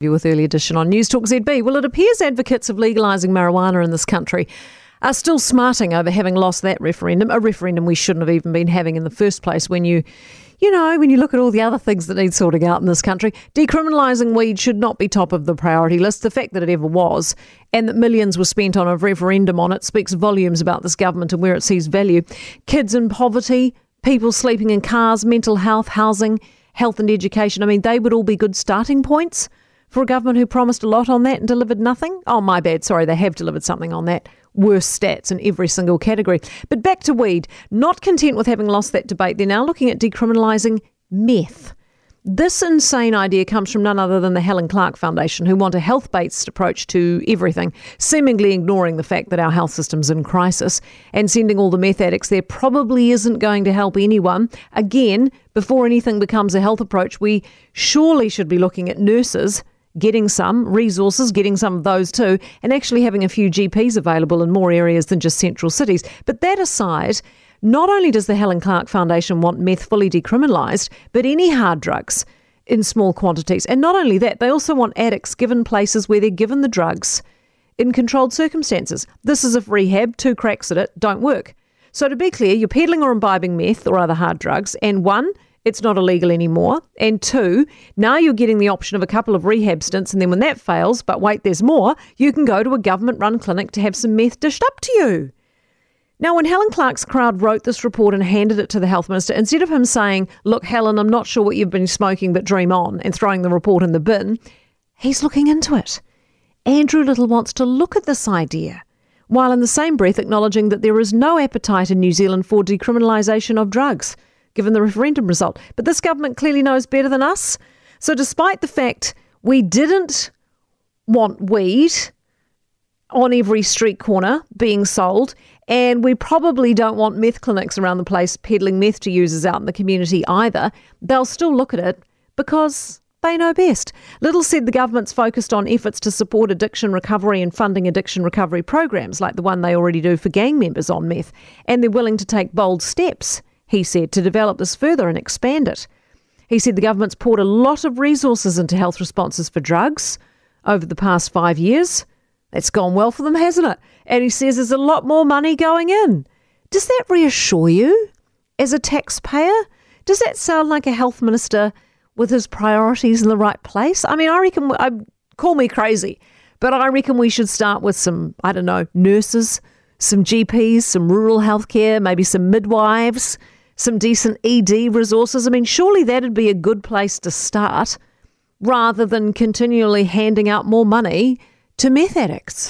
with early edition on News Talk ZB. Well, it appears advocates of legalising marijuana in this country are still smarting over having lost that referendum, a referendum we shouldn't have even been having in the first place when you you know, when you look at all the other things that need sorting out in this country, decriminalising weed should not be top of the priority list. The fact that it ever was, and that millions were spent on a referendum on it, speaks volumes about this government and where it sees value. Kids in poverty, people sleeping in cars, mental health, housing, health and education. I mean, they would all be good starting points for a government who promised a lot on that and delivered nothing? Oh, my bad. Sorry, they have delivered something on that. Worse stats in every single category. But back to weed. Not content with having lost that debate, they're now looking at decriminalising meth. This insane idea comes from none other than the Helen Clark Foundation, who want a health based approach to everything, seemingly ignoring the fact that our health system's in crisis and sending all the meth addicts there probably isn't going to help anyone. Again, before anything becomes a health approach, we surely should be looking at nurses getting some resources, getting some of those too, and actually having a few GPs available in more areas than just central cities. But that aside, not only does the Helen Clark Foundation want meth fully decriminalised, but any hard drugs in small quantities. And not only that, they also want addicts given places where they're given the drugs in controlled circumstances. This is if rehab, two cracks at it, don't work. So to be clear, you're peddling or imbibing meth or other hard drugs, and one, it's not illegal anymore. And two, now you're getting the option of a couple of rehab stints, and then when that fails, but wait, there's more, you can go to a government run clinic to have some meth dished up to you. Now, when Helen Clark's crowd wrote this report and handed it to the health minister, instead of him saying, Look, Helen, I'm not sure what you've been smoking, but dream on, and throwing the report in the bin, he's looking into it. Andrew Little wants to look at this idea, while in the same breath acknowledging that there is no appetite in New Zealand for decriminalisation of drugs given the referendum result. But this government clearly knows better than us. So, despite the fact we didn't want weed on every street corner being sold, and we probably don't want meth clinics around the place peddling meth to users out in the community either, they'll still look at it because they know best. Little said the government's focused on efforts to support addiction recovery and funding addiction recovery programs like the one they already do for gang members on meth, and they're willing to take bold steps he said, to develop this further and expand it. He said the government's poured a lot of resources into health responses for drugs over the past five years. That's gone well for them, hasn't it? And he says there's a lot more money going in. Does that reassure you as a taxpayer? Does that sound like a health minister with his priorities in the right place? I mean, I reckon, I, call me crazy, but I reckon we should start with some, I don't know, nurses, some GPs, some rural healthcare, maybe some midwives some decent ED resources. I mean, surely that'd be a good place to start rather than continually handing out more money to meth addicts.